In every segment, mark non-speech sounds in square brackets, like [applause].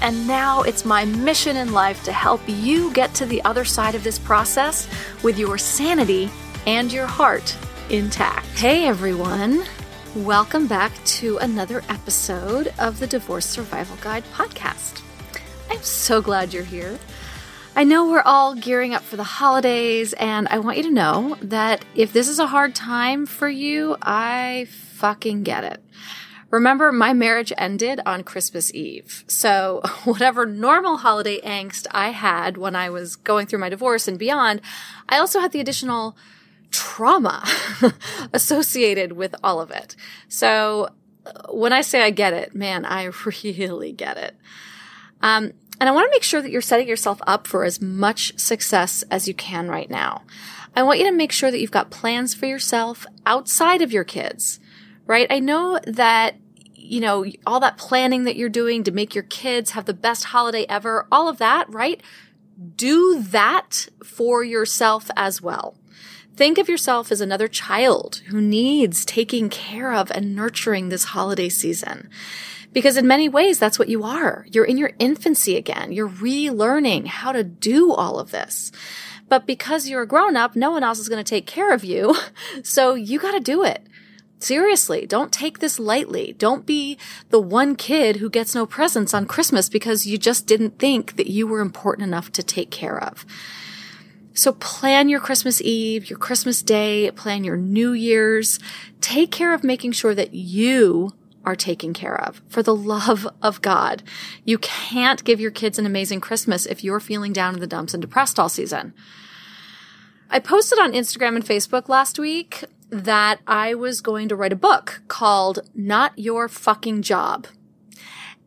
and now it's my mission in life to help you get to the other side of this process with your sanity and your heart intact. Hey everyone, welcome back to another episode of the Divorce Survival Guide podcast. I'm so glad you're here. I know we're all gearing up for the holidays, and I want you to know that if this is a hard time for you, I fucking get it. Remember, my marriage ended on Christmas Eve. So, [laughs] whatever normal holiday angst I had when I was going through my divorce and beyond, I also had the additional trauma [laughs] associated with all of it. So, when I say I get it, man, I [laughs] really get it. Um, and I want to make sure that you're setting yourself up for as much success as you can right now. I want you to make sure that you've got plans for yourself outside of your kids right? I know that you know, all that planning that you're doing to make your kids have the best holiday ever, all of that, right? Do that for yourself as well. Think of yourself as another child who needs taking care of and nurturing this holiday season. Because in many ways, that's what you are. You're in your infancy again. You're relearning how to do all of this. But because you're a grown up, no one else is going to take care of you. [laughs] So you got to do it. Seriously, don't take this lightly. Don't be the one kid who gets no presents on Christmas because you just didn't think that you were important enough to take care of. So plan your Christmas Eve, your Christmas Day, plan your New Year's. Take care of making sure that you are taken care of for the love of God. You can't give your kids an amazing Christmas if you're feeling down in the dumps and depressed all season. I posted on Instagram and Facebook last week that I was going to write a book called Not Your Fucking Job.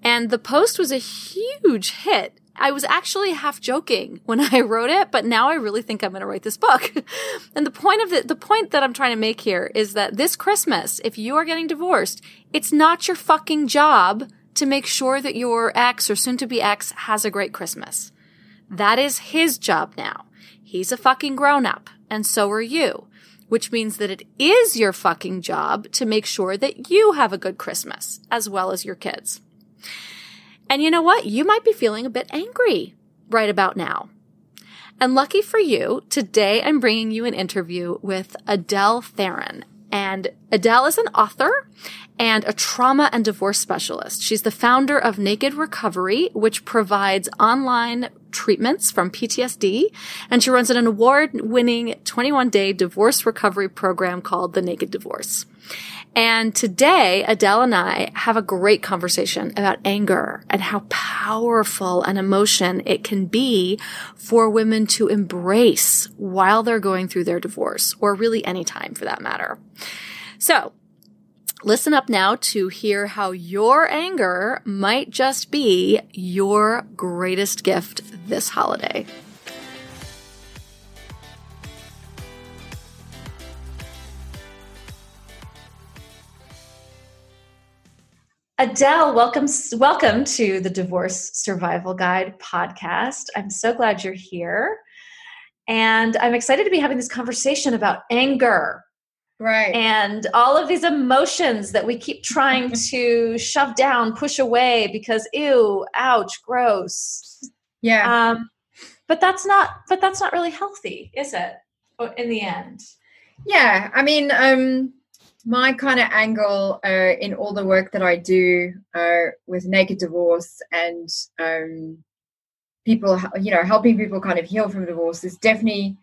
And the post was a huge hit. I was actually half joking when [laughs] I wrote it, but now I really think I'm going to write this book. [laughs] and the point of it, the point that I'm trying to make here is that this Christmas, if you are getting divorced, it's not your fucking job to make sure that your ex or soon to be ex has a great Christmas. That is his job now. He's a fucking grown up and so are you which means that it is your fucking job to make sure that you have a good Christmas as well as your kids. And you know what? You might be feeling a bit angry right about now. And lucky for you, today I'm bringing you an interview with Adele Theron. And Adele is an author and a trauma and divorce specialist. She's the founder of Naked Recovery, which provides online treatments from PTSD. And she runs an award winning 21 day divorce recovery program called The Naked Divorce. And today, Adele and I have a great conversation about anger and how powerful an emotion it can be for women to embrace while they're going through their divorce, or really any time for that matter. So Listen up now to hear how your anger might just be your greatest gift this holiday. Adele, welcome welcome to the Divorce Survival Guide podcast. I'm so glad you're here. And I'm excited to be having this conversation about anger Right. And all of these emotions that we keep trying to shove down, push away because ew, ouch, gross. Yeah. Um, but that's not but that's not really healthy, is it? In the end. Yeah. I mean, um my kind of angle uh, in all the work that I do uh, with naked divorce and um, people, you know, helping people kind of heal from divorce is definitely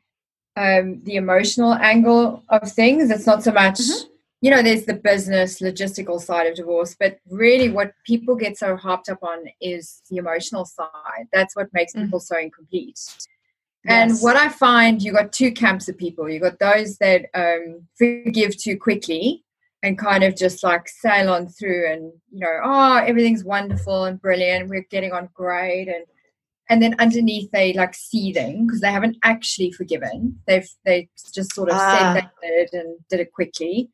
um, the emotional angle of things. It's not so much, mm-hmm. you know, there's the business, logistical side of divorce, but really what people get so harped up on is the emotional side. That's what makes mm-hmm. people so incomplete. And what I find, you got two camps of people. You got those that um, forgive too quickly and kind of just like sail on through and you know, oh, everything's wonderful and brilliant. We're getting on great and and then underneath they like seething because they haven't actually forgiven. They've they just sort of ah. said they did and did it quickly.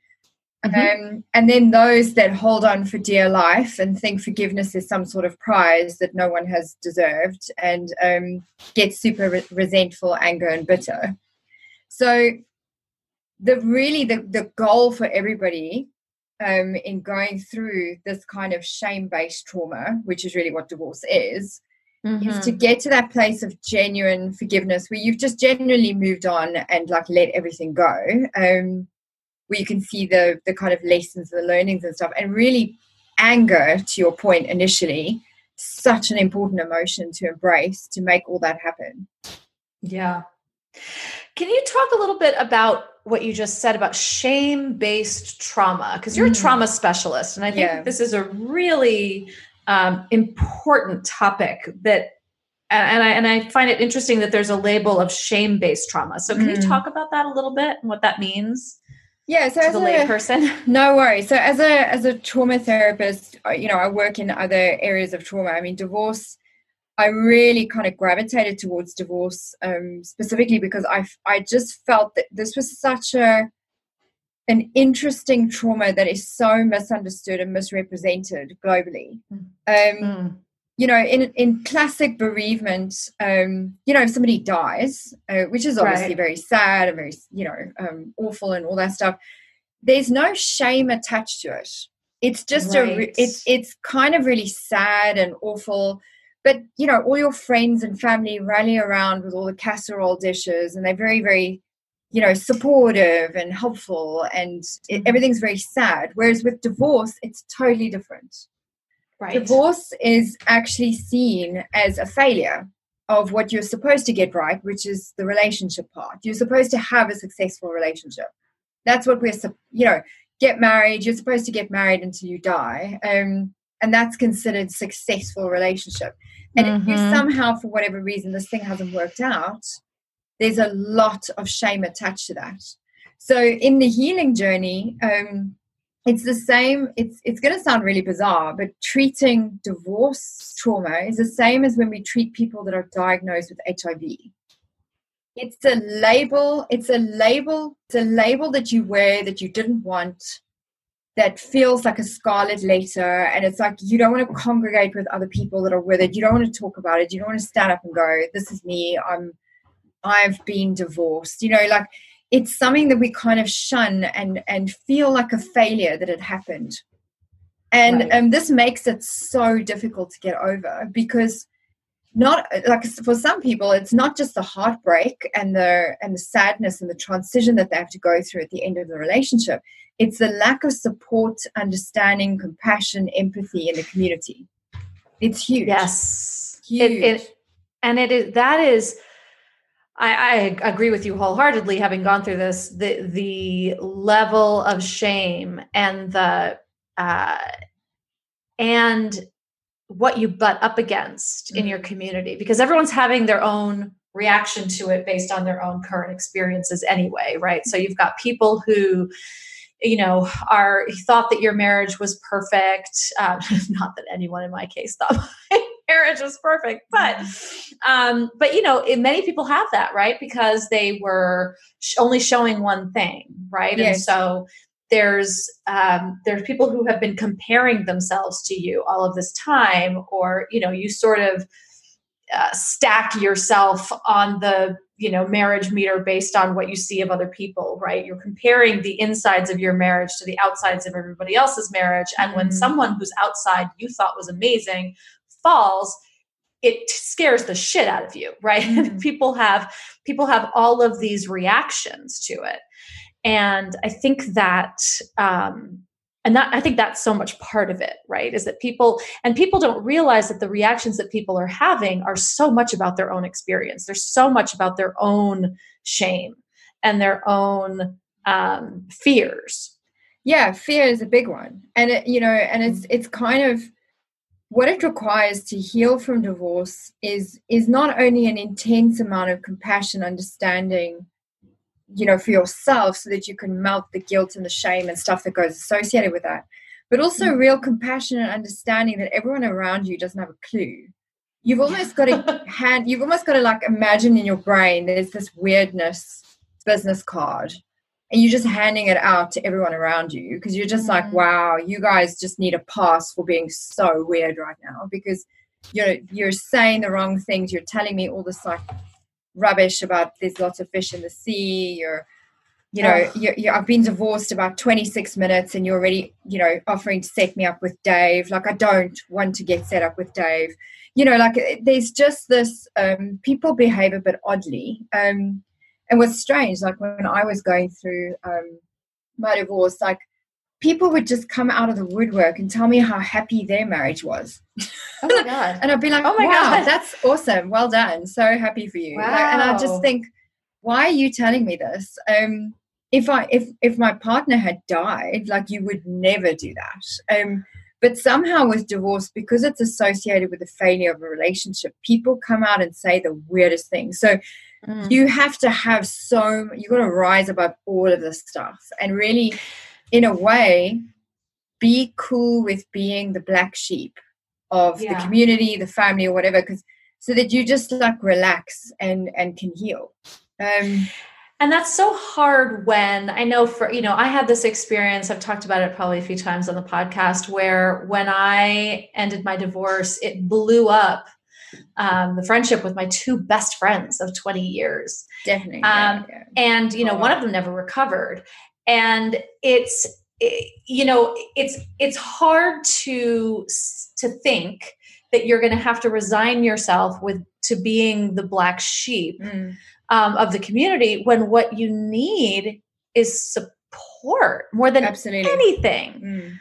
Mm-hmm. Um, and then those that hold on for dear life and think forgiveness is some sort of prize that no one has deserved and um, get super re- resentful, anger, and bitter. So, the really the, the goal for everybody um, in going through this kind of shame based trauma, which is really what divorce is, mm-hmm. is to mm-hmm. get to that place of genuine forgiveness where you've just genuinely moved on and like let everything go. Um, where you can see the the kind of lessons the learnings and stuff and really anger to your point initially such an important emotion to embrace to make all that happen yeah can you talk a little bit about what you just said about shame based trauma because you're mm. a trauma specialist and i think yeah. this is a really um, important topic that and I, and I find it interesting that there's a label of shame based trauma. So can mm. you talk about that a little bit and what that means yeah so to the layperson? [laughs] No worries. So as a as a trauma therapist you know i work in other areas of trauma. I mean divorce i really kind of gravitated towards divorce um, specifically because i i just felt that this was such a an interesting trauma that is so misunderstood and misrepresented globally mm. um, mm you know, in in classic bereavement, um, you know, if somebody dies, uh, which is obviously right. very sad and very, you know, um, awful and all that stuff, there's no shame attached to it. It's just right. a, it's it's kind of really sad and awful. But you know, all your friends and family rally around with all the casserole dishes, and they're very, very, you know, supportive and helpful, and it, everything's very sad. Whereas with divorce, it's totally different Right. Divorce is actually seen as a failure of what you're supposed to get right, which is the relationship part. You're supposed to have a successful relationship. That's what we're, you know, get married. You're supposed to get married until you die, um, and that's considered successful relationship. And mm-hmm. if you mm-hmm. somehow, for whatever reason, this thing hasn't worked out, there's a lot of shame attached to that. So in the healing journey, um, it's the same it's it's going to sound really bizarre but treating divorce trauma is the same as when we treat people that are diagnosed with hiv it's a label it's a label it's a label that you wear that you didn't want that feels like a scarlet letter and it's like you don't want to congregate with other people that are with it. You don't want to talk about it. You don't want to stand up and go this is me. I'm i've been divorced. You know like it's something that we kind of shun and and feel like a failure that it happened. And right. um, this makes it so difficult to get over because not like for some people it's not just the heartbreak and the and the sadness and the transition that they have to go through at the end of the relationship. It's the lack of support understanding compassion empathy in the community. It's huge. Yes. Huge. It, it, and it is that is I, I, agree with you wholeheartedly. Having gone through this, the the level of shame and the uh, and what you butt up against mm-hmm. in your community, because everyone's having their own reaction to it based on their own current experiences anyway, right? So you've got people who you know are thought that your marriage was perfect uh, [laughs] not that anyone in my case thought [laughs] marriage was perfect. But um but you know it, many people have that right? Because they were sh- only showing one thing right? Yes. and so there's um, there's people who have been comparing themselves to you all of this time or you know you sort of uh, stack yourself on the you know marriage meter based on what you see of other people right? You're comparing the insides of your marriage to the outsides of everybody else's marriage. And when mm-hmm. someone who's outside you thought was amazing falls it scares the shit out of you right? [laughs] Mm-hmm. people have people have all of these reactions to it. And i think that um and that i think that's so much part of it right? Is that people and people don't realize that the reactions that people are having are so much about their own experience. There's so much about their own shame and their own um, fears. Yeah fear is a big one. And it, you know and it's it's kind of what it requires to heal from divorce is is not only an intense amount of compassion understanding you know for yourself so that you can melt the guilt and the shame and stuff that goes associated with that but also mm. real compassion and understanding that everyone around you doesn't have a clue you've almost got to [laughs] hand you've almost got to like imagine in your brain there's this weirdness business card and you're just handing it out to everyone around you because you're just mm. like wow you guys just need a pass for being so weird right now because you're you're saying the wrong things. You're telling me all this like rubbish about there's lots of fish in the sea. You're you know you're, you're, i've been divorced about 26 minutes and you're already you know offering to set me up with dave. Like i don't want to get set up with dave. You know like there's just this um people behave a bit oddly. Um and what's strange like when i was going through um my divorce like people would just come out of the woodwork and tell me how happy their marriage was. Oh my [laughs] god! and I'd be like, "Oh my wow, god, that's awesome! Well done! So happy for you!" Wow. Like, and I just think, why are you telling me this? Um, if I if if my partner had died, like you would never do that. Um, but somehow with divorce, because it's associated with the failure of a relationship, people come out and say the weirdest things. So mm. you have to have so you've got to rise above all of this stuff and really in a way, be cool with being the black sheep of yeah. the community, the family, or whatever, because so that you just like relax and and can heal. Um, and that's so hard when I know for, you know, I had this experience, I've talked about it probably a few times on the podcast, where when I ended my divorce, it blew up um, the friendship with my two best friends of 20 years. Definitely. Um, yeah, yeah. And, you know, oh. one of them never recovered and it's you know it's it's hard to to think that you're going to have to resign yourself with to being the black sheep mm. um, of the community when what you need is support more than Absolutely. anything mm.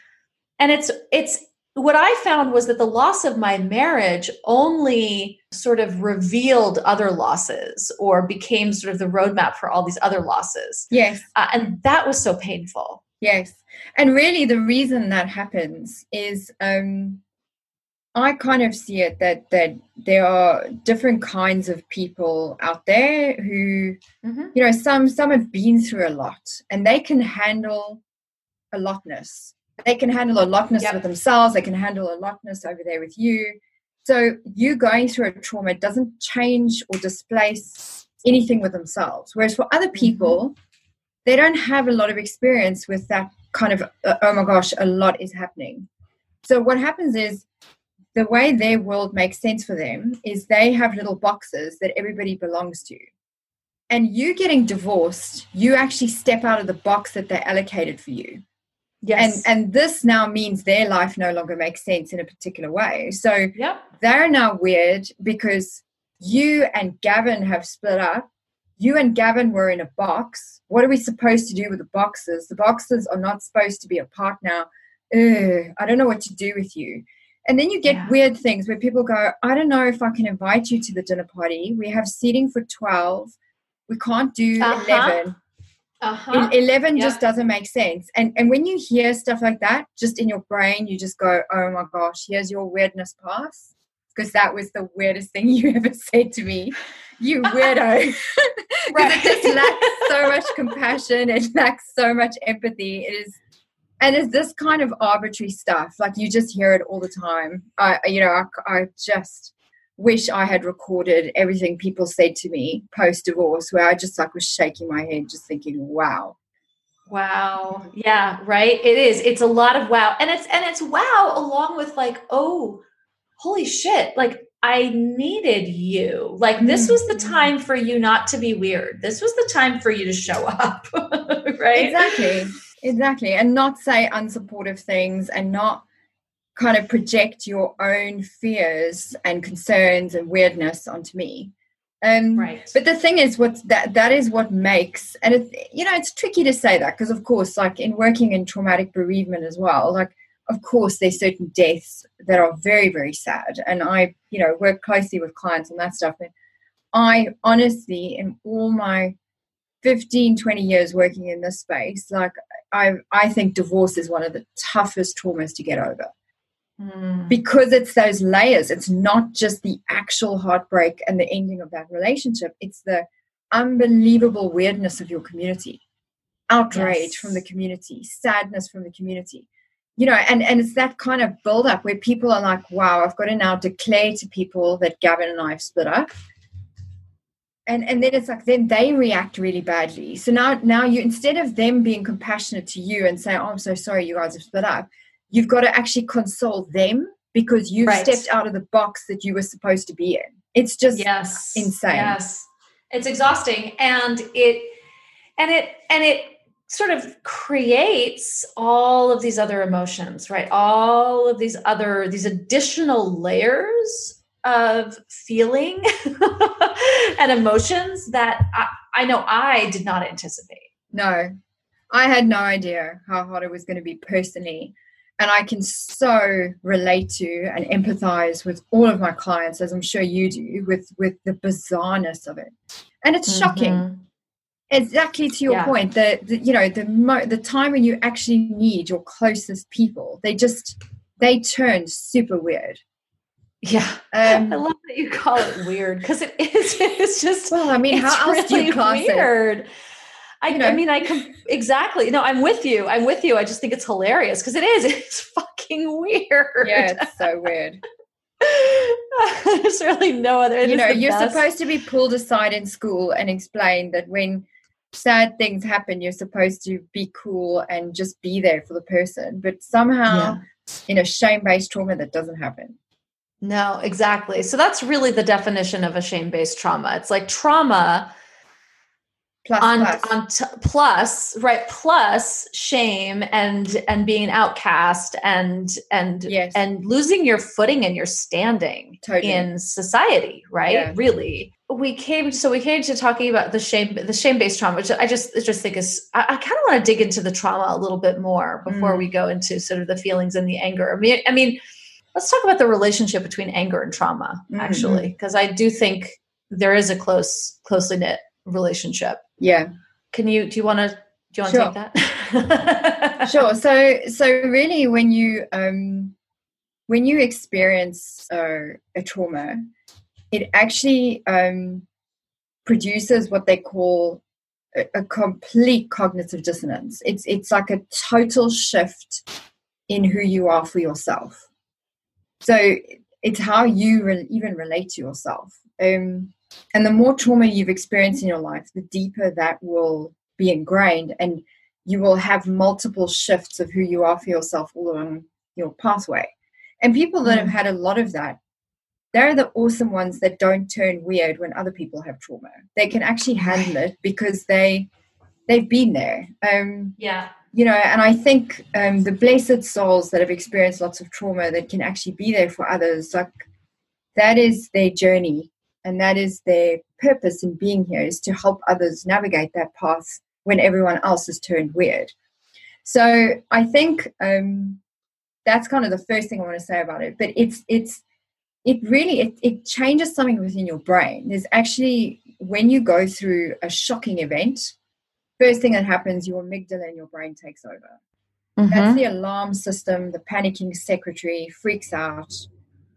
and it's it's what I found was that the loss of my marriage only sort of revealed other losses or became sort of the roadmap for all these other losses. Yes. Uh, and that was so painful. Yes. And really, the reason that happens is um, I kind of see it that, that there are different kinds of people out there who, mm-hmm. you know, some, some have been through a lot and they can handle a lotness they can handle a lotness yep. with themselves. They can handle a lotness over there with you. So you going through a trauma doesn't change or displace anything with themselves. Whereas for other mm-hmm. people they don't have a lot of experience with that kind of uh, oh my gosh a lot is happening. So what happens is the way their world makes sense for them is they have little boxes that everybody belongs to. And you getting divorced you actually step out of the box that they allocated for you Yes. And and this now means their life no longer makes sense in a particular way. So yep. they're now weird because you and Gavin have split up. You and Gavin were in a box. What are we supposed to do with the boxes? The boxes are not supposed to be apart now. Ugh, I don't know what to do with you. And then you get yeah. weird things where people go, I don't know if I can invite you to the dinner party. We have seating for 12. We can't do uh-huh. 11 uh-huh. 11 yeah. just doesn't make sense. And and when you hear stuff like that just in your brain you just go oh my gosh here's your weirdness pass. Because that was the weirdest thing [laughs] you ever said to me. You [laughs] weirdo. [laughs] Because it just lacks so much compassion it lacks so much empathy it is and it's this kind of arbitrary stuff like you just hear it all the time. I you know i, I just wish I had recorded everything people said to me post divorce, where I just like was shaking my head, just thinking, wow. Wow. Yeah, right. It is. It's a lot of wow. And it's and it's wow along with like, oh, holy shit. Like I needed you. Like this was the mm-hmm. time for you not to be weird. This was the time for you to show [laughs] up. right? Exactly. Exactly. And not say unsupportive things and not kind of project your own fears and concerns and weirdness onto me. Um, right. But the thing is, what that that is what makes, and it, you know, it's tricky to say that because, of course, like in working in traumatic bereavement as well, like of course, there's certain deaths that are very, very sad, and I, you know, work closely with clients on that stuff. And I honestly, in all my 15, 20 years working in this space, like I, I think divorce is one of the toughest traumas to get over. Mm. Because it's those layers. It's not just the actual heartbreak and the ending of that relationship, it's the unbelievable weirdness of your community, outrage yes. from the community, sadness from the community. you know, and, and it's that kind of build up where people are like, wow, I've got to now declare to people that Gavin and I have split up. And and then it's like then they react really badly. So now now you instead of them being compassionate to you and saying, Oh, I'm so sorry you guys have split up, you've got to actually console them because you right. stepped out of the box that you were supposed to be in. It's just yes. insane. Yes. It's exhausting. And it and it and it sort of creates all of these other emotions right all of these other these additional layers of feeling [laughs] and emotions that I, I, know i did not anticipate no i had no idea how hard it was going to be personally and i can so relate to and empathize with all of my clients as i'm sure you do with with the bizarreness of it and it's mm-hmm. shocking exactly to your yeah. point the, the, you know the mo- the time when you actually need your closest people they just they turn super weird yeah um, i love that you call it weird because it is [laughs] it's just well i mean how else really do you class weird it? I, you know, I mean, I com- exactly. No, I'm with you. I'm with you. I just think it's hilarious because it is. [laughs] It's fucking weird. Yeah, it's so weird. [laughs] There's really no other. You know, you're best. supposed to be pulled aside in school and explain that when sad things happen, you're supposed to be cool and just be there for the person. But somehow, yeah. in a shame based trauma, that doesn't happen. No, exactly. So that's really the definition of a shame based trauma. It's like trauma plus, on, plus. on t- plus right plus shame and and being outcast and and yes. and losing your footing and your standing totally. in society right yeah. really we came so we came to talking about the shame the shame based trauma which i just I just think is i, I kind of want to dig into the trauma a little bit more before mm. we go into sort of the feelings and the anger i mean i mean let's talk about the relationship between anger and trauma mm-hmm. actually because i do think there is a close closely knit relationship yeah. Can you, do you want to, do you want sure. to take that? [laughs] [laughs] sure. So, so really when you, um, when you experience uh, a trauma, it actually um, produces what they call a, a complete cognitive dissonance. It's it's like a total shift in who you are for yourself. So it's how you re- even relate to yourself. Um, and the more trauma you've experienced in your life, the deeper that will be ingrained, and you will have multiple shifts of who you are for yourself along your pathway. And people that have mm. had a lot of that, they're the awesome ones that don't turn weird when other people have trauma. They can actually handle it because they they've been there. Um, yeah. You know, and I think um, the blessed souls that have experienced lots of trauma that can actually be there for others, like that is their journey and that is their purpose in being here is to help others navigate that path when everyone else has turned weird. So i think um, that's kind of the first thing i want to say about it but it's it's it really it, it changes something within your brain. There's actually when you go through a shocking event first thing that happens your amygdala in your brain takes over. Mm-hmm. that's the alarm system the panicking secretary freaks out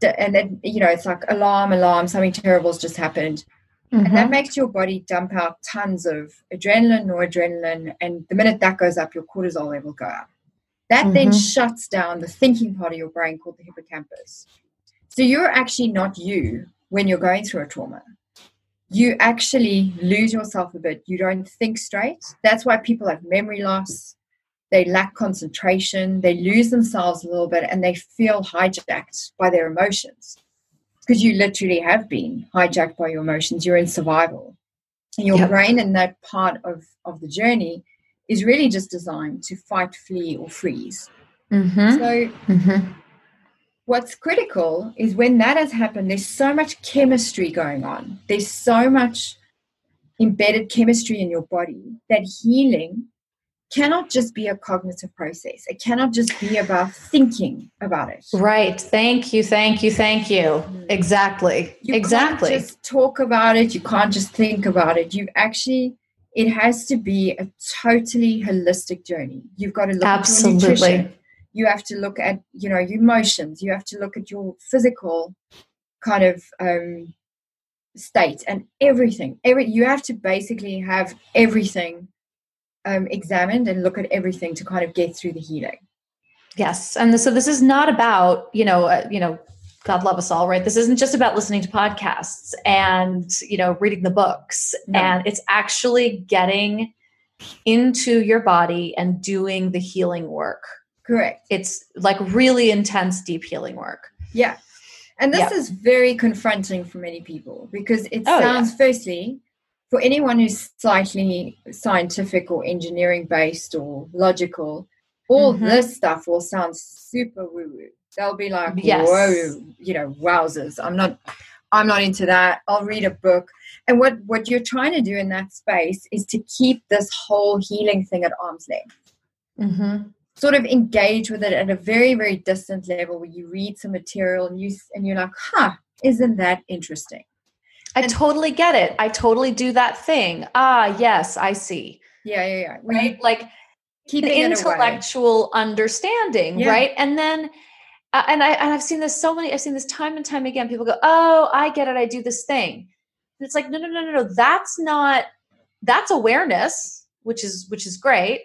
and then you know it's like alarm alarm something terrible has just happened mm-hmm. and that mm-hmm. makes your body dump out tons of adrenaline noradrenaline and the minute that goes up your cortisol level go up that mm-hmm. then shuts down the thinking part of your brain called the hippocampus so you're actually not you when you're going through a trauma you actually lose yourself a bit you don't think straight that's why people have memory loss they lack concentration, they lose themselves a little bit, and they feel hijacked by their emotions. Because you literally have been hijacked by your emotions, you're in survival. And your yep. brain in that part of, of the journey is really just designed to fight, flee, or freeze. Mm-hmm. So, mm-hmm. what's critical is when that has happened, there's so much chemistry going on, there's so much embedded chemistry in your body that healing cannot just be a cognitive process. It cannot just be about thinking about it. Right. Thank you. Thank you. Thank you. Mm. Exactly. You exactly. Can't just talk about it. You can't just think about it. You actually it has to be a totally holistic journey. You've got to look Absolutely. at your nutrition. You have to look at, you know, your emotions. You have to look at your physical kind of um, state and everything. Every you have to basically have everything um, examined and look at everything to kind of get through the healing. Yes, and so this is not about you know uh, you know God love us all, right? This isn't just about listening to podcasts and you know reading the books, no. and it's actually getting into your body and doing the healing work. Correct. It's like really intense, deep healing work. Yeah. And this yeah. is very confronting for many people because it oh, sounds, yeah. firstly, for anyone who's slightly scientific or engineering based or logical, all mm-hmm. this stuff will sound super woo woo. They'll be like, yes. whoa, you know, wowzers. I'm not I'm not into that. I'll read a book. And what what you're trying to do in that space is to keep this whole healing thing at arm's length. Mm-hmm. Sort of engage with it at a very very distant level where you read some material and you and you're like, huh, isn't that interesting? I and, totally get it. I totally do that thing. Ah, yes, I see. Yeah, yeah, yeah. Right, like keeping intellectual understanding, yeah. right? And then uh, and I and I've seen this so many. I've seen this time and time again. People go, "Oh, I get it. I do this thing." And it's like, no, no, no, no, no. That's not. That's awareness, which is which is great.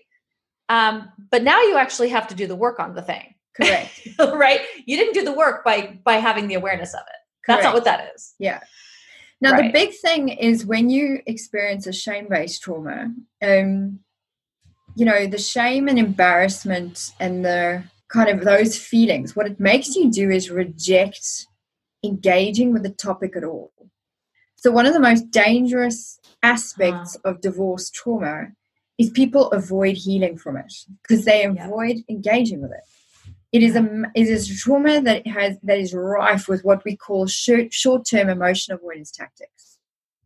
Um, but now you actually have to do the work on the thing. Correct. [laughs] right. You didn't do the work by by having the awareness of it. Correct. That's not what that is. Yeah. Now right. the big thing is when you experience a shame-based trauma, um, you know, the shame and embarrassment and the kind of those feelings, what it makes you do is reject engaging with the topic at all. So, one of the most dangerous aspects uh-huh. of divorce trauma is people avoid healing from it because they avoid yeah. engaging with it. It is a it is trauma that has that is rife with what we call short short term emotion avoidance tactics.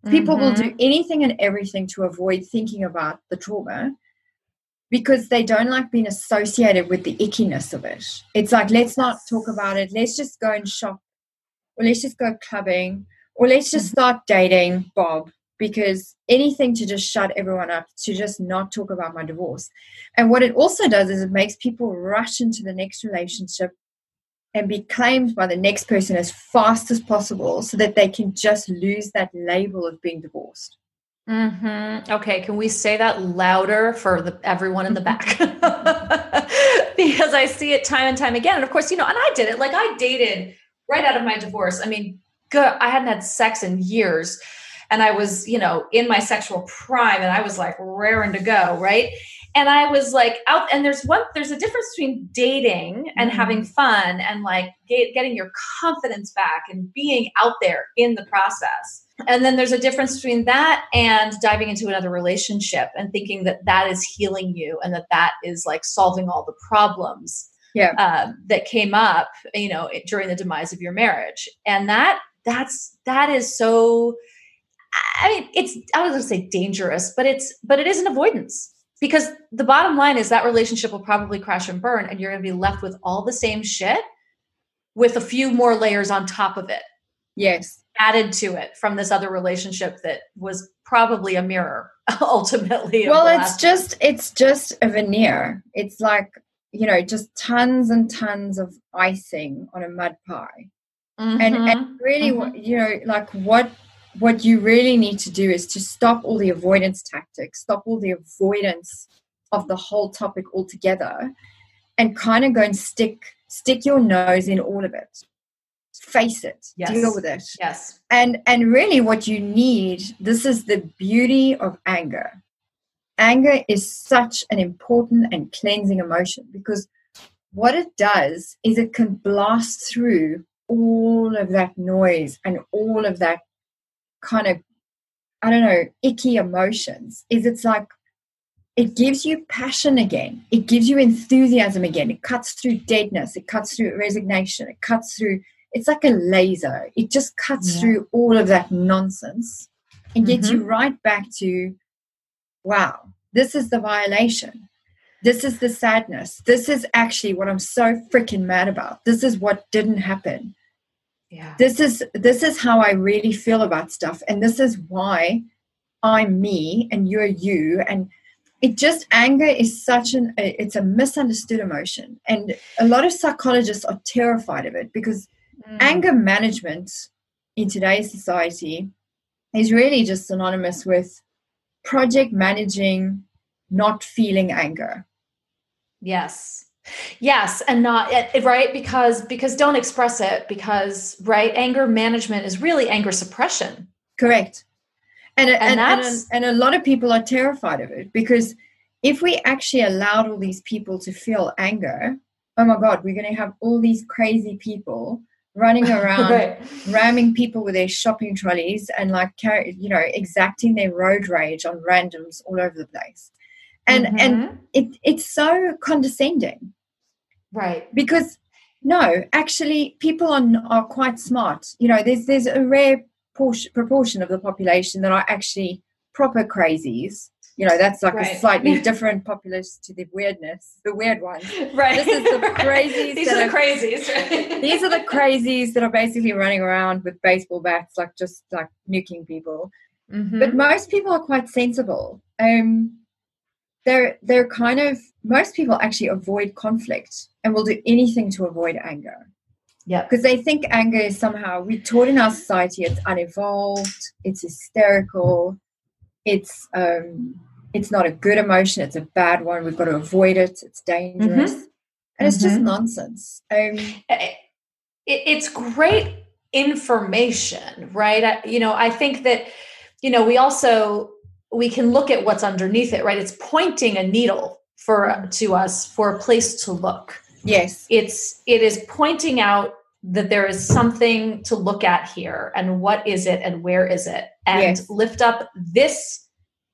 People mm-hmm. will do mm-hmm. anything and everything to avoid thinking about the trauma because they don't like being associated with the ickiness of it. It's like, let's not talk about it. Let's just go and shop, or let's just go clubbing, or let's just mm-hmm. start dating Bob because anything to just shut everyone up, to just not talk about my divorce. And what it also does is it makes people rush into the next relationship and be claimed by the next person as fast as possible so that they can just lose that label of being divorced. Mm-hmm. Okay, can we say that louder for the, everyone in the back? [laughs] [laughs] because I see it time and time again. And of course, you know, and I did it. Like I dated right out of my divorce. I mean, good. I hadn't had sex in years, and I was, you know, in my sexual prime, and I was like raring to go, right? And I was like out. And there's one. There's a difference between dating and mm-hmm. having fun, and like get, getting your confidence back and being out there in the process and then there's a difference between that and diving into another relationship and thinking that that is healing you and that that is like solving all the problems yeah. uh, that came up you know during the demise of your marriage and that that's that is so i mean it's i was going to say dangerous but it's but it is an avoidance because the bottom line is that relationship will probably crash and burn and you're going to be left with all the same shit with a few more layers on top of it yes added to it from this other relationship that was probably a mirror [laughs] ultimately well it's just it's just a veneer it's like you know just tons and tons of icing on a mud pie mm-hmm. and, and really mm-hmm. you know like what what you really need to do is to stop all the avoidance tactics stop all the avoidance of the whole topic altogether and kind of go and stick stick your nose in all of it. Face it. Yes. deal with it. Yes. And and really what you need this is the beauty of anger. Anger is such an important and cleansing emotion because what it does is it can blast through all of that noise and all of that kind of i don't know icky emotions is it's like it gives you passion again it gives you enthusiasm again it cuts through deadness it cuts through resignation it cuts through it's like a laser. It just cuts yeah. through all of that nonsense and gets mm-hmm. you right back to, wow, this is the violation. This is the sadness. This is actually what I'm so freaking mad about. This is what didn't happen. Yeah. This is this is how I really feel about stuff and this is why I'm me and you're you and it just anger is such an it's a misunderstood emotion and a lot of psychologists are terrified of it because Mm. Anger management in today's society is really just synonymous with project managing not feeling anger. Yes. Yes, and not eh, eh, right because because don't express it because right anger management is really anger suppression. Correct. And and, and, and, and a lot of people are terrified of it because if we actually allowed all these people to feel anger, oh my god, we're going to have all these crazy people running [laughs] around right. ramming people with their shopping trolleys and like you know exacting their road rage on randoms all over the place and mm-hmm. and it it's so condescending right. Because no actually people are, are quite smart. You know there's there's a rare portion, proportion of the population that are actually proper crazies. You know that's like right. a slightly [laughs] different populace to the weirdness the weird ones. Right. This is the [laughs] crazies [laughs] these are the crazies. Right? these are the crazies that are basically running around with baseball bats like just like nuking people. Mm-hmm. but most people are quite sensible. Um they're they're kind of most people actually avoid conflict and will do anything to avoid anger. Yeah. Because they think anger is somehow we taught in our society it's unevolved it's hysterical it's um it's not a good emotion it's a bad one we've got to avoid it it's dangerous. Mm-hmm. and it's mm-hmm. just nonsense. Um it, it's great information right? I, you know i think that you know we also we can look at what's underneath it right? It's pointing a needle for to us for a place to look. Yes. It's it is pointing out that there is something to look at here and what is it and where is it? And yes. lift up this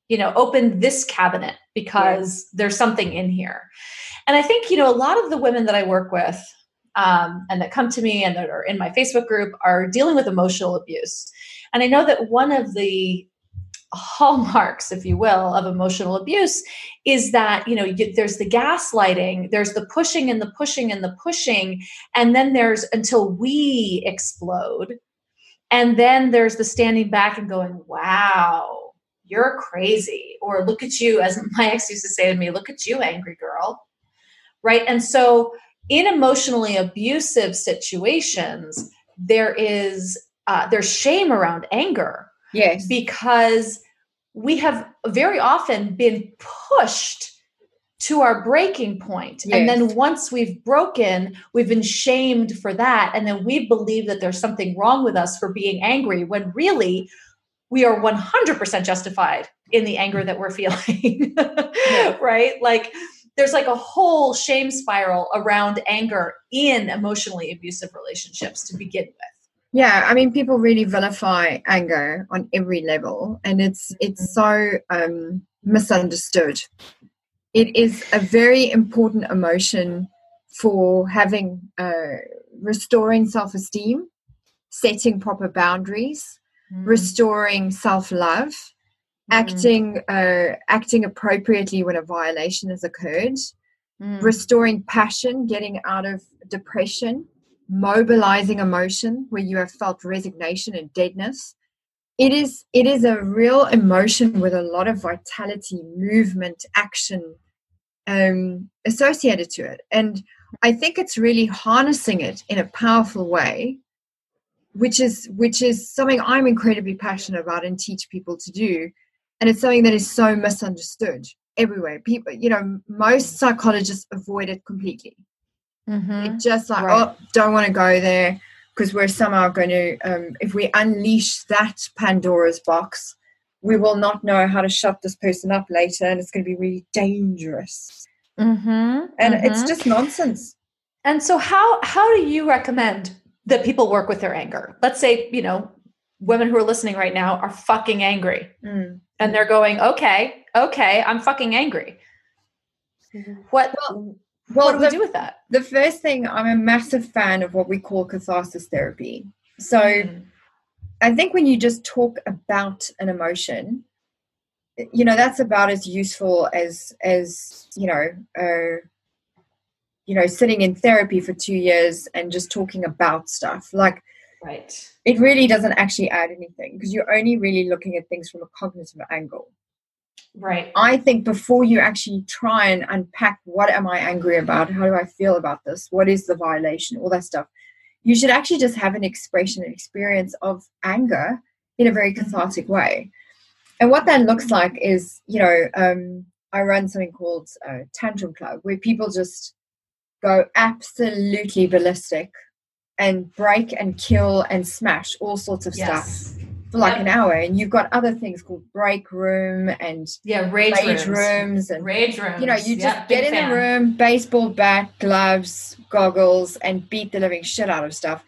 you know open this cabinet because yes. there's something in here. And i think you know a lot of the women that i work with um, and that come to me and that are in my facebook group are dealing with emotional abuse. And i know that one of the hallmarks if you will of emotional abuse is that you know you, there's the gaslighting there's the pushing and the pushing and the pushing and then there's until we explode and then there's the standing back and going wow you're crazy or look at you as [laughs] my ex used to say to me look at you angry girl right and so in emotionally abusive situations there is uh, there's shame around anger Yes. Because we have very often been pushed to our breaking point. Yes. And then once we've broken, we've been shamed for that. And then we believe that there's something wrong with us for being angry when really we are 100% justified in the anger that we're feeling. [laughs] right? Like there's like a whole shame spiral around anger in emotionally abusive relationships to begin with yeah i mean people really vilify anger on every level and it's it's so um, misunderstood it is a very important emotion for having uh, restoring self-esteem setting proper boundaries mm. restoring self-love mm. acting uh, acting appropriately when a violation has occurred mm. restoring passion getting out of depression mobilizing emotion where you have felt resignation and deadness. It is it is a real emotion with a lot of vitality movement action um, associated to it. And i think it's really harnessing it in a powerful way which is which is something i'm incredibly passionate about and teach people to do. And it's something that is so misunderstood everywhere. People you know most psychologists avoid it completely Mm-hmm. It's just like, right. oh, don't want to go there because we're somehow going to, um, if we unleash that Pandora's box, we will not know how to shut this person up later and it's going to be really dangerous. Mm-hmm. And mm-hmm. it's just nonsense. And so, how how do you recommend that people work with their anger? Let's say, you know, women who are listening right now are fucking angry, mm. and they're going, "Okay, okay, I'm fucking angry." Mm-hmm. What well, well, what do we do with that? The first thing, I'm a massive fan of what we call catharsis therapy. So mm. I think when you just talk about an emotion, you know, that's about as useful as, as you know, uh, you know, sitting in therapy for two years and just talking about stuff. Like, right. It really doesn't actually add anything because you're only really looking at things from a cognitive angle. Right. I think before you actually try and unpack what am I angry about? How do I feel about this? What is the violation? All that stuff. You should actually just have an expression, an experience of anger in a very mm-hmm. cathartic way. And what that looks like is, you know, um, I run something called uh, Tantrum Club where people just go absolutely ballistic and break and kill and smash all sorts of yes. stuff for like yep. an hour. And you've got other things called break room and yeah, rage, rooms. rooms. and rage rooms. You know, you just yep, get in fan. the room, baseball bat, gloves, goggles, and beat the living shit out of stuff.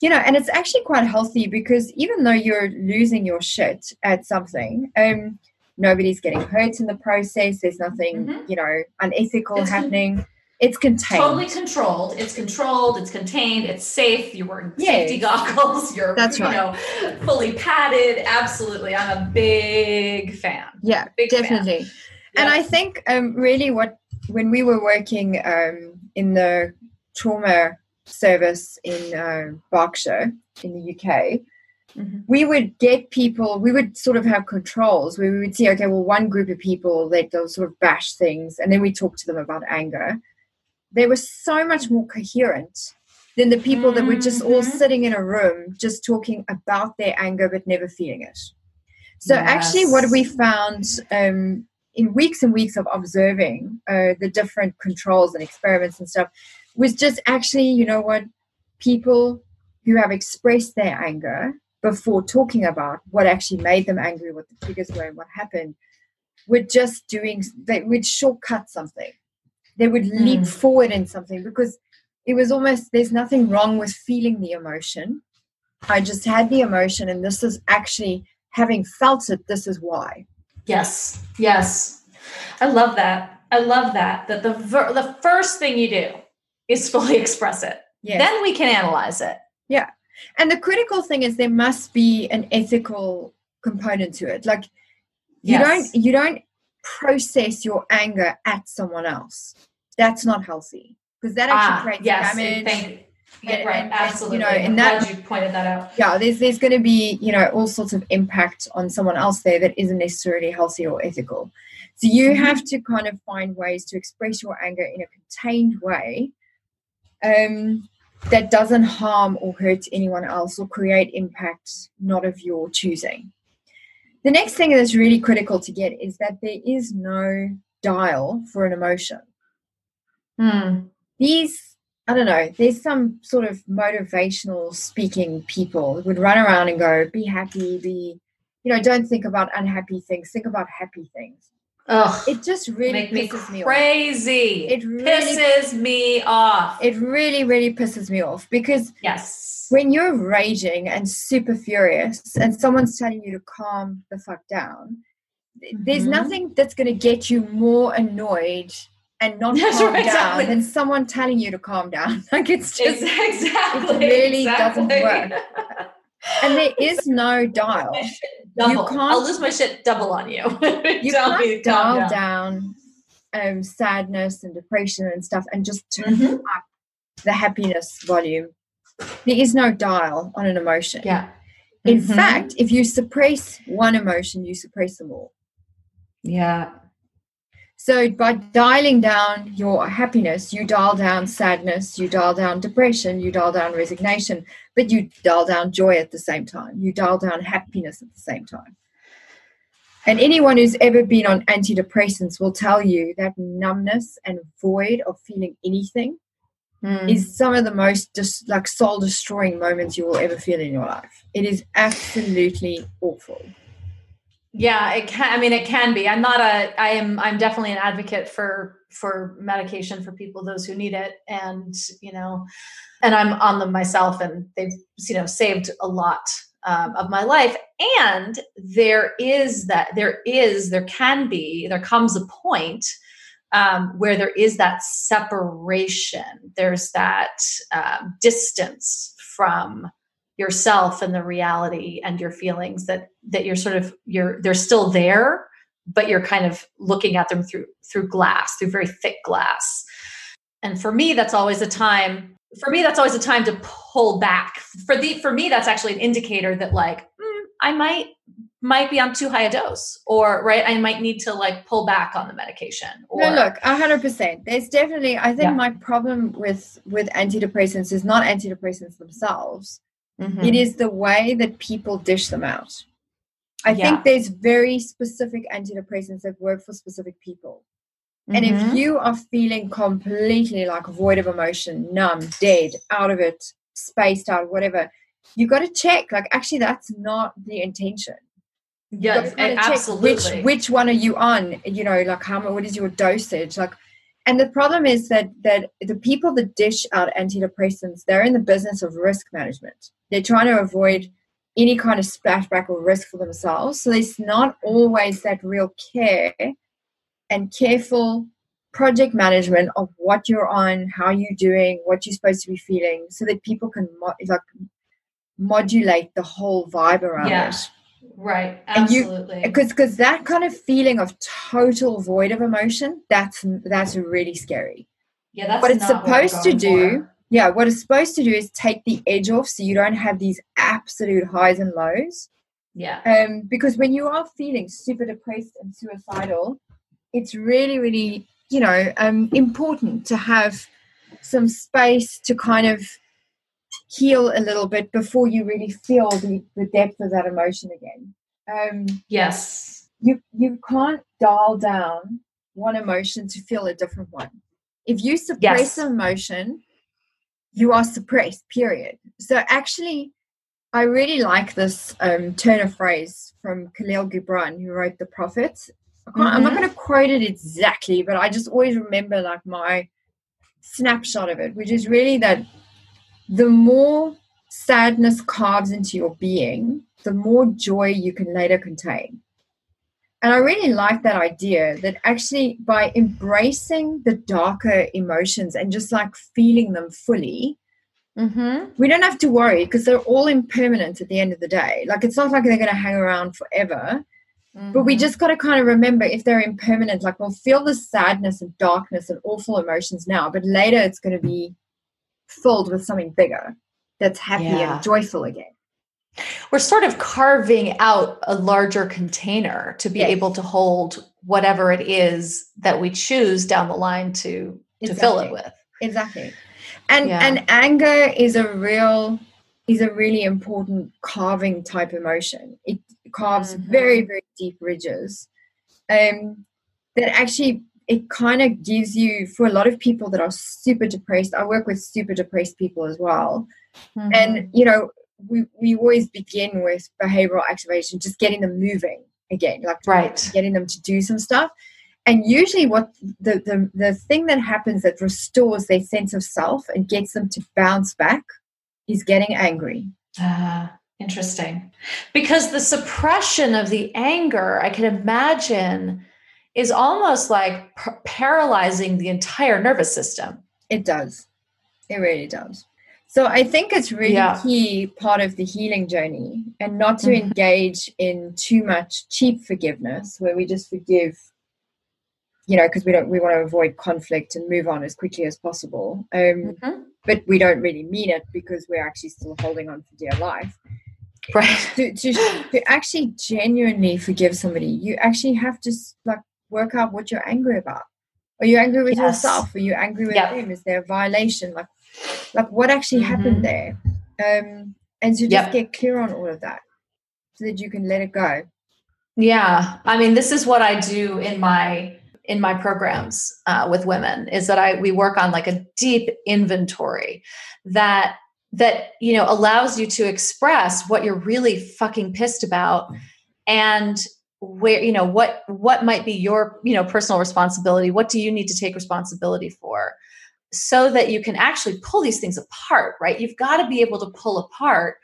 You know, and it's actually quite healthy because even though you're losing your shit at something, um, nobody's getting hurt in the process. There's nothing, mm-hmm. you know, unethical it's happening. It's contained. Totally controlled. It's controlled. It's contained. It's safe. You're wearing yes. safety goggles. [laughs] You're That's right. you know fully padded. Absolutely. I'm a big fan. Yeah, big definitely. Fan. And I think um, really what when we were working um, in the trauma service in uh, Berkshire in the UK, Mm-hmm. we would get people we would sort of have controls where we would see okay well one group of people they, they'll sort of bash things and then we talk to them about anger they were so much more coherent than the people mm-hmm. that were just all mm-hmm. sitting in a room just talking about their anger but never feeling it. So yes. actually, what we found um, in weeks and weeks of observing uh, the different controls and experiments and stuff was just actually, you know what, people who have expressed their anger before talking about what actually made them angry, what the triggers were, and what happened, were just doing, they would shortcut something they would leap mm. forward in something because it was almost there's nothing wrong with feeling the emotion. I just had the emotion and this is actually having felt it this is why. Yes yes. I love that. I love that that the ver- the first thing you do is fully [laughs] express it. Yes. then we can analyze it. Yeah. And the critical thing is there must be an ethical component to it. Like you yes. don't you don't process your anger at someone else. That's not healthy because that actually ah, creates yes, damage. Thank, yeah, right, and, absolutely. You know, and that you pointed that out. Yeah, there's there's going to be you know all sorts of impact on someone else there that isn't necessarily healthy or ethical. So you mm-hmm. have to kind of find ways to express your anger in a contained way, um, that doesn't harm or hurt anyone else or create impact not of your choosing. The next thing that's really critical to get is that there is no dial for an emotion. Hmm. These, I don't know, there's some sort of motivational speaking people who would run around and go, be happy, be, you know, don't think about unhappy things, think about happy things. Ugh, it just really pisses me, crazy. It really, pisses me off. It really, really pisses me off because yes, when you're raging and super furious, and someone's telling you to calm the fuck down, mm-hmm. there's nothing that's going to get you more annoyed and not [laughs] that's calm right, down exactly. than someone telling you to calm down. [laughs] Like it's just exactly it really exactly. doesn't work. and there [laughs] is no dial. Double. You can't, I'll lose my shit double on you. [laughs] you can't dial down, down um, sadness and depression and stuff and just turn mm-hmm. up the happiness volume. There is no dial on an emotion. Yeah. In mm-hmm. fact, if you suppress one emotion, you suppress them all. Yeah. So by dialing down your happiness, you dial down sadness, you dial down depression, you dial down resignation, but you dial down joy at the same time. You dial down happiness at the same time. And anyone who's ever been on antidepressants will tell you that numbness and void of feeling anything mm. is some of the most just like soul destroying moments you will ever feel in your life. It is absolutely awful. Yeah, it can. I mean, it can be. I'm not a. I am. I'm definitely an advocate for for medication for people, those who need it, and you know, and I'm on them myself, and they've you know saved a lot um, of my life. And there is that. There is. There can be. There comes a point um, where there is that separation. There's that uh, distance from yourself and the reality and your feelings that that you're sort of you're they're still there but you're kind of looking at them through through glass through very thick glass. And for me that's always a time for me that's always a time to pull back. For the for me that's actually an indicator that like mm, i might might be on too high a dose or right i might need to like pull back on the medication or, no look 100% there's definitely i think yeah. my problem with with antidepressants is not antidepressants themselves Mm-hmm. It is the way that people dish them out. I yeah. think there's very specific antidepressants that work for specific people. Mm-hmm. And if mm-hmm. you are feeling completely like void of emotion, numb, dead, out of it, spaced out, whatever, you got to check. Like, actually, that's not the intention. Yes, absolutely. Which which one are you on? You know, like how what is your dosage? Like, and the problem is that that the people that dish out antidepressants, they're in the business of risk management. They're trying to avoid any kind of splashback or risk for themselves. So there's not always that real care and careful project management of what you're on, how you're doing, what you're supposed to be feeling, so that people can mo- like modulate the whole vibe around yeah. it. Right, absolutely. Because because that kind of feeling of total void of emotion, that's that's really scary. Yeah, that's what it's supposed what to do. For. Yeah, what it's supposed to do is take the edge off, so you don't have these absolute highs and lows. Yeah. Um, because when you are feeling super depressed and suicidal, it's really, really, you know, um, important to have some space to kind of heal a little bit before you really feel the, the depth of that emotion again. Um, yes. You you can't dial down one emotion to feel a different one. If you suppress yes. an emotion, you are suppressed. Period. So actually, I really like this um, turn of phrase from Khalil Gibran, who wrote The Prophets. Mm-hmm. I'm not mm-hmm. going to quote it exactly, but I just always remember like my snapshot of it, which is really that the more sadness carves into your being, the more joy you can later contain. And I really like that idea that actually by embracing the darker emotions and just like feeling them fully, mm-hmm. we don't have to worry because they're all impermanent at the end of the day. Like it's not like they're going to hang around forever. Mm-hmm. But we mm-hmm. just got to kind of remember if they're impermanent, like we'll feel the sadness and darkness and awful emotions now, but later it's going to be filled with something bigger that's happy yeah. and joyful again. We're sort of carving out a larger container to be yes. able to hold whatever it is that we choose down the line to exactly. to fill it with. Exactly. And yeah. and anger is a real is a really important carving type emotion. It carves mm-hmm. very very deep ridges um, that actually it kind of gives you for a lot of people that are super depressed i work with super depressed people as well. Mm-hmm. and you know we, we always begin with behavioral activation just getting them moving again like right. getting them to do some stuff. And usually what the, the the thing that happens that restores their sense of self and gets them to bounce back is getting angry. Uh, interesting. Because the suppression of the anger i can imagine is almost like p- paralyzing the entire nervous system. It does. It really does. So I think it's really yeah. key part of the healing journey and not to mm-hmm. engage in too much cheap forgiveness where we just forgive you know because we don't we want to avoid conflict and move on as quickly as possible um, mm-hmm. but we don't really mean it because we're actually still holding on for dear life right to, to, to actually genuinely forgive somebody you actually have to like work out what you're angry about. Are you angry with yes. yourself? Are you angry with yep. Is there a violation? Like, like what actually mm-hmm. happened there? Um, and to just yep. get clear on all of that, so that you can let it go. Yeah, I mean, this is what I do in my in my programs uh, with women is that I we work on like a deep inventory that that you know allows you to express what you're really fucking pissed about and where you know what what might be your you know personal responsibility? What do you need to take responsibility for? So that you can actually pull these things apart right? You've got to be able to pull apart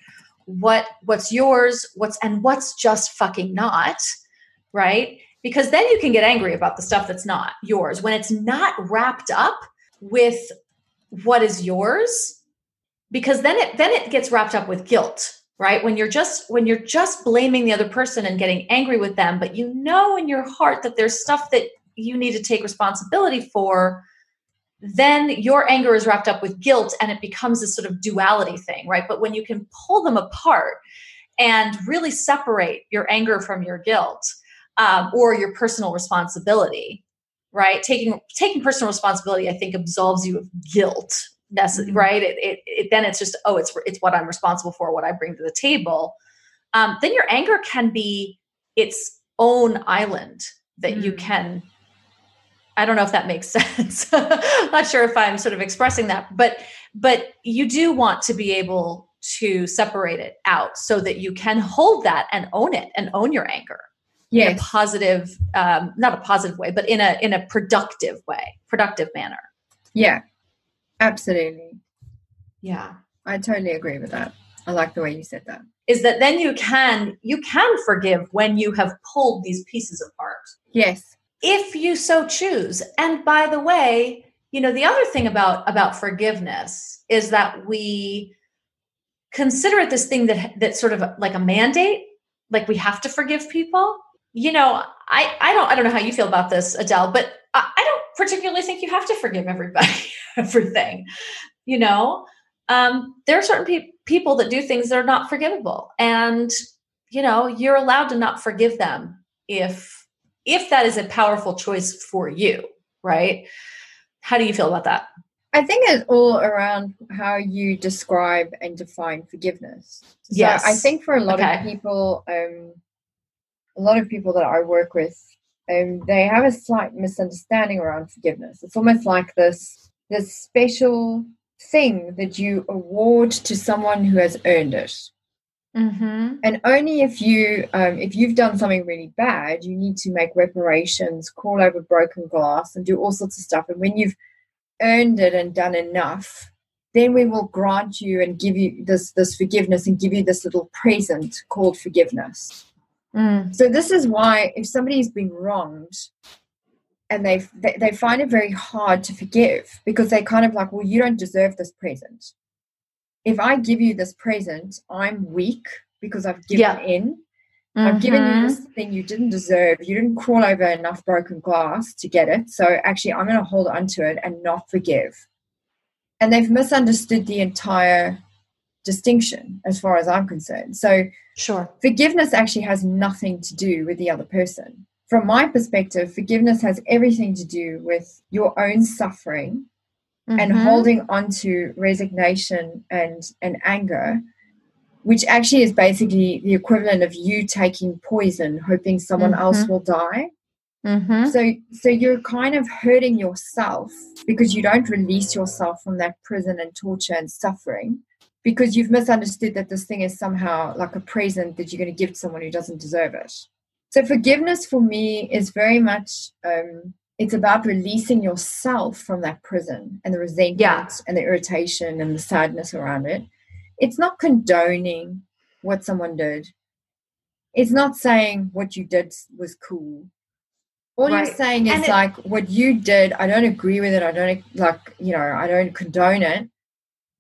what what's yours what's and what's just fucking not right? Because then you can get angry about the stuff that's not yours. When it's not wrapped up with what is yours because then it then it gets wrapped up with guilt right? When you're just when you're just blaming the other person and getting angry with them but you know in your heart that there's stuff that you need to take responsibility for then your anger is wrapped up with guilt and it becomes this sort of duality thing right? But when you can pull them apart and really separate your anger from your guilt um, or your personal responsibility right? Taking taking personal responsibility i think absolves you of guilt necessary, mm-hmm. right? It, it, it, then it's just oh, it's it's what I'm responsible for, what I bring to the table. Um, then your anger can be its own island that mm-hmm. you can I don't know if that makes [laughs] sense. not sure if I'm sort of expressing that, but but you do want to be able to separate it out so that you can hold that and own it and own your anger yes. in a positive um, not a positive way but in a in a productive way productive manner yeah absolutely. Yeah. I totally agree with that. I like the way you said that. Is that then you can you can forgive when you have pulled these pieces apart. Yes. If you so choose. And by the way you know the other thing about about forgiveness is that we consider it this thing that that sort of like a mandate like we have to forgive people. You know i i don't i don't know how you feel about this adele but i, I don't particularly think you have to forgive everybody [laughs] everything you know um there are certain pe- people that do things that are not forgivable and you know you're allowed to not forgive them if if that is a powerful choice for you right how do you feel about that I think it's all around how you describe and define forgiveness. So yes. I think for a lot okay. of people, um, a lot of people that I work with, um, they have a slight misunderstanding around forgiveness. It's almost like this this special thing that you award to someone who has earned it. Mm-hmm. And only if you um, if you've done something really bad, you need to make reparations, crawl over broken glass, and do all sorts of stuff. And when you've earned it and done enough, then we will grant you and give you this this forgiveness and give you this little present called forgiveness. Mm. So this is why if somebody's been wronged and they they find it very hard to forgive because they're kind of like, well, you don't deserve this present. If I give you this present, I'm weak because I've given yeah. in. Mm-hmm. I've given you mm-hmm. this thing you didn't deserve. You didn't crawl over enough broken glass to get it. So actually, I'm going to hold on to it and not forgive. And they've misunderstood the entire distinction as far as I'm concerned. So, sure. Forgiveness actually has nothing to do with the other person. From my perspective, forgiveness has everything to do with your own suffering mm-hmm. and holding on to resignation and, and anger which actually is basically the equivalent of you taking poison hoping someone mm-hmm. else will die mm-hmm. so so you're kind of hurting yourself because you don't release yourself from that prison and torture and suffering because you've misunderstood that this thing is somehow like a present that you're going to give to someone who doesn't deserve it so forgiveness for me is very much um, it's about releasing yourself from that prison and the resentment yeah. and the irritation and the sadness around it it's not condoning what someone did. It's not saying what you did was cool. All right. you're saying is it, like what you did, I don't agree with it. I don't like, you know, I don't condone it,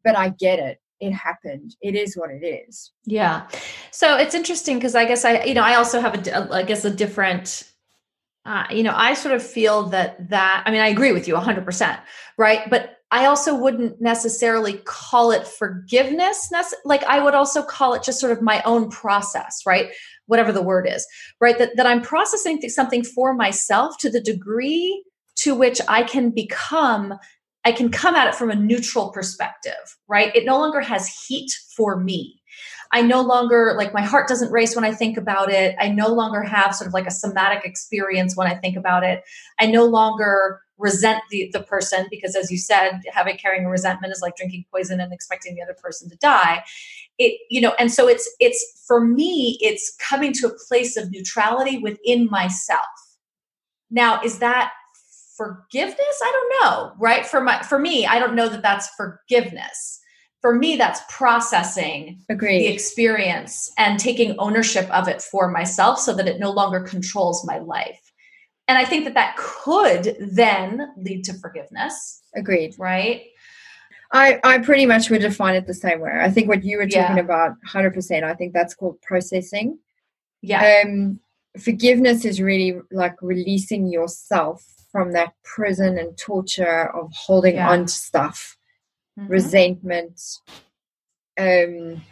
but I get it. It happened. It is what it is. Yeah. So it's interesting because I guess I, you know, I also have a, I guess a different uh, you know, I sort of feel that that I mean, I agree with you 100%, right? But I also wouldn't necessarily call it forgiveness. Like I would also call it just sort of my own process, right? Whatever the word is, right? That, that I'm processing something for myself to the degree to which I can become, I can come at it from a neutral perspective, right? It no longer has heat for me. I no longer like my heart doesn't race when I think about it. I no longer have sort of like a somatic experience when I think about it. I no longer resent the, the person because as you said having carrying resentment is like drinking poison and expecting the other person to die it you know and so it's it's for me it's coming to a place of neutrality within myself now is that forgiveness i don't know right for my for me i don't know that that's forgiveness for me that's processing Agreed. the experience and taking ownership of it for myself so that it no longer controls my life and I think that that could then lead to forgiveness. Agreed. Right. I, I pretty much would define it the same way. I think what you were talking yeah. about, 100%, I think that's called processing. Yeah. Um, forgiveness is really like releasing yourself from that prison and torture of holding yeah. on to stuff, mm-hmm. resentment, um,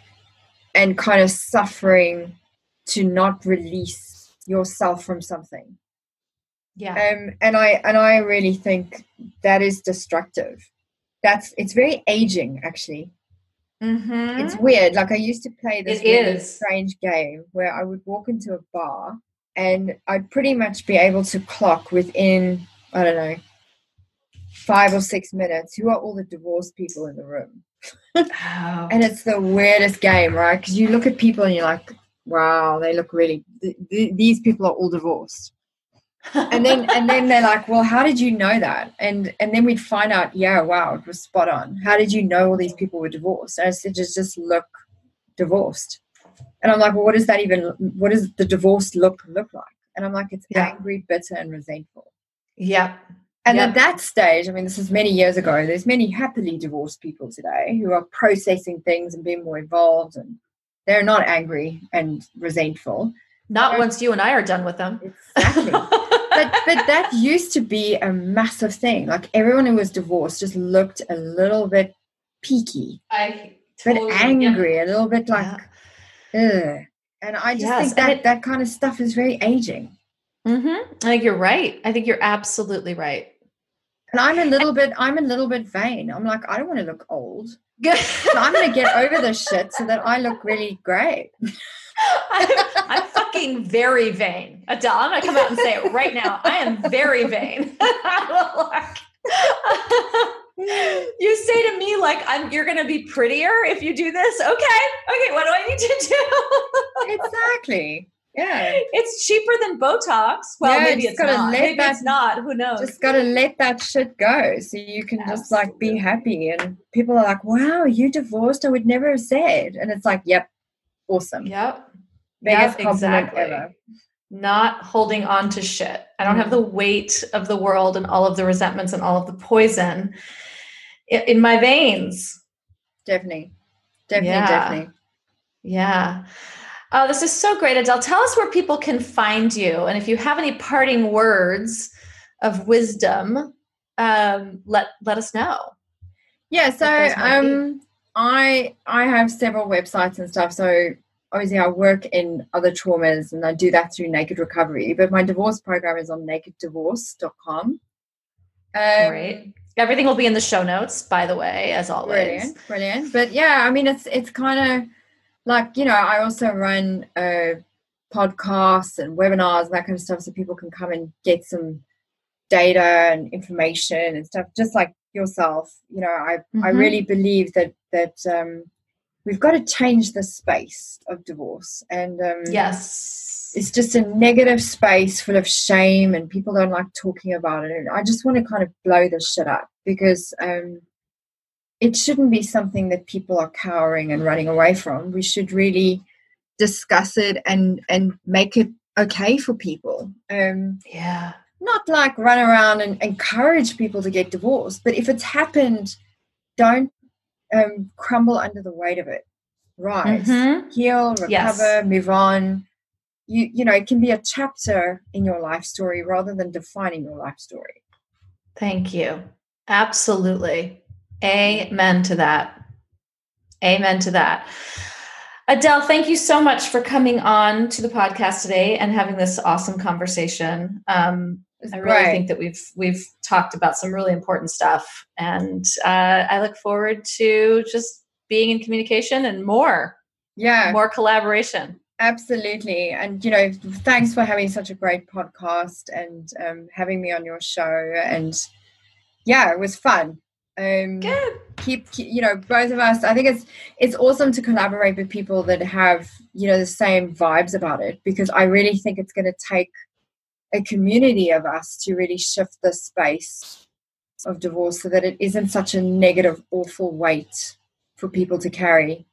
and kind of suffering to not release yourself from something. Yeah. Um, and I and I really think that is destructive. That's it's very aging actually. Mm-hmm. It's weird. Like I used to play this really strange game where I would walk into a bar and I'd pretty much be able to clock within I don't know, five or six minutes, who are all the divorced people in the room? Oh. And it's the weirdest game, right? Because you look at people and you're like, wow, they look really, th- th- these people are all divorced. and then and then they're like, well, how did you know that? And and then we'd find out, yeah, wow, it was spot on. How did you know all these people were divorced? And I said, just just look divorced. And I'm like, well, what does that even? What does the divorced look look like? And I'm like, it's Yeah. angry, bitter, and resentful. Yep. And at that stage, I mean, this is many years ago. There's many happily divorced people today who are processing things and being more involved, and they're not angry and resentful. Not once you and I are done with them. Exactly. but but that used to be a massive thing. Like everyone who was divorced just looked a little bit peaky, I but totally- angry, a little bit like, ugh. And I just Yes, think that it- that kind of stuff is very aging. Mm-hmm. I think you're right. I think you're absolutely right. And I'm a little bit, I'm a little bit vain. I'm like, I don't want to look old. So I'm going to get [laughs] over this shit so that I look really great. I'm, I'm fucking very vain. Adele, I'm going to come out and say it right now. I am very vain. [laughs] [laughs] you say to me like I'm you're going to be prettier if you do this. Okay. Okay, what do I need to do? exactly. Yeah. it's cheaper than Botox. Well, Yeah, maybe just not. Maybe that- it's not. Who knows? Just got to let that shit go so you can just like be happy. And people are like, wow, you divorced? I would never have said. And it's like, yep, awesome. Yep. Biggest Yep, compliment exactly. ever. Not holding on to shit. I don't have the weight of the world and all of the resentments and all of the poison in my veins. Definitely. Definitely, Yeah. definitely. Yeah. Oh, this is so great, Adele. Tell us where people can find you. And if you have any parting words of wisdom, um, let let us know. Yeah, so those might be. um I I have several websites and stuff. So obviously I work in other traumas and I do that through Naked Recovery, but my divorce program is on nakeddivorce.com. Um, Great. Everything will be in the show notes, by the way, as always. Brilliant, brilliant. But yeah, I mean, it's it's kind of like you know, I also run uh, podcasts and webinars and that kind of stuff, so people can come and get some data and information and stuff, just like yourself. You know, I I Mhm. really believe that that um, we've got to change the space of divorce, and um, Yes. it's just a negative space full of shame and people don't like talking about it and i just want to kind of blow this shit up because um, it shouldn't be something that people are cowering and running away from we should really discuss it and and make it okay for people um, Yeah. not like run around and encourage people to get divorced but if it's happened don't um, crumble under the weight of it rise Mhm. heal, recover, Yes. move on. You you know, it can be a chapter in your life story rather than defining your life story. Thank you. Absolutely. Amen to that. Amen to that. Adele, thank you so much for coming on to the podcast today and having this awesome conversation. Um, I really great. think that we've we've talked about some really important stuff, and uh, I look forward to just being in communication and more, yeah, more collaboration. absolutely. And you know, thanks for having such a great podcast and um, having me on your show. And yeah, it was fun. Um, Good. keep, keep you know both of us i think it's it's awesome to collaborate with people that have you know the same vibes about it because i really think it's going to take a community of us to really shift the space of divorce so that it isn't such a negative awful weight for people to carry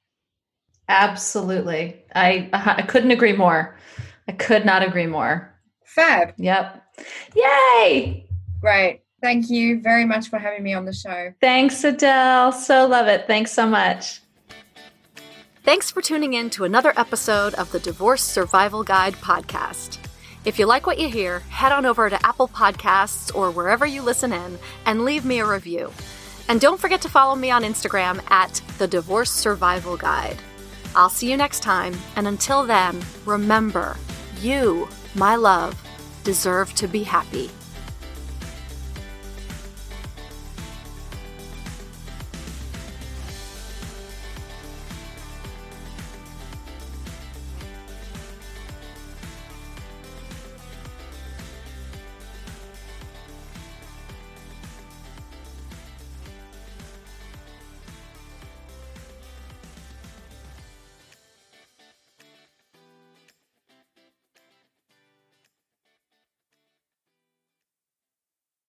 Absolutely. I I couldn't agree more. I could not agree more. fab Yep. Yay! great thank you very much for having me on the show Thanks, Adele. So love it. Thanks so much. Thanks for tuning in to another episode of the Divorce Survival Guide podcast. If you like what you hear, head on over to Apple Podcasts or wherever you listen in and leave me a review. And don't forget to follow me on Instagram at the Divorce Survival Guide. I'll see you next time, and until then, remember you, my love, deserve to be happy.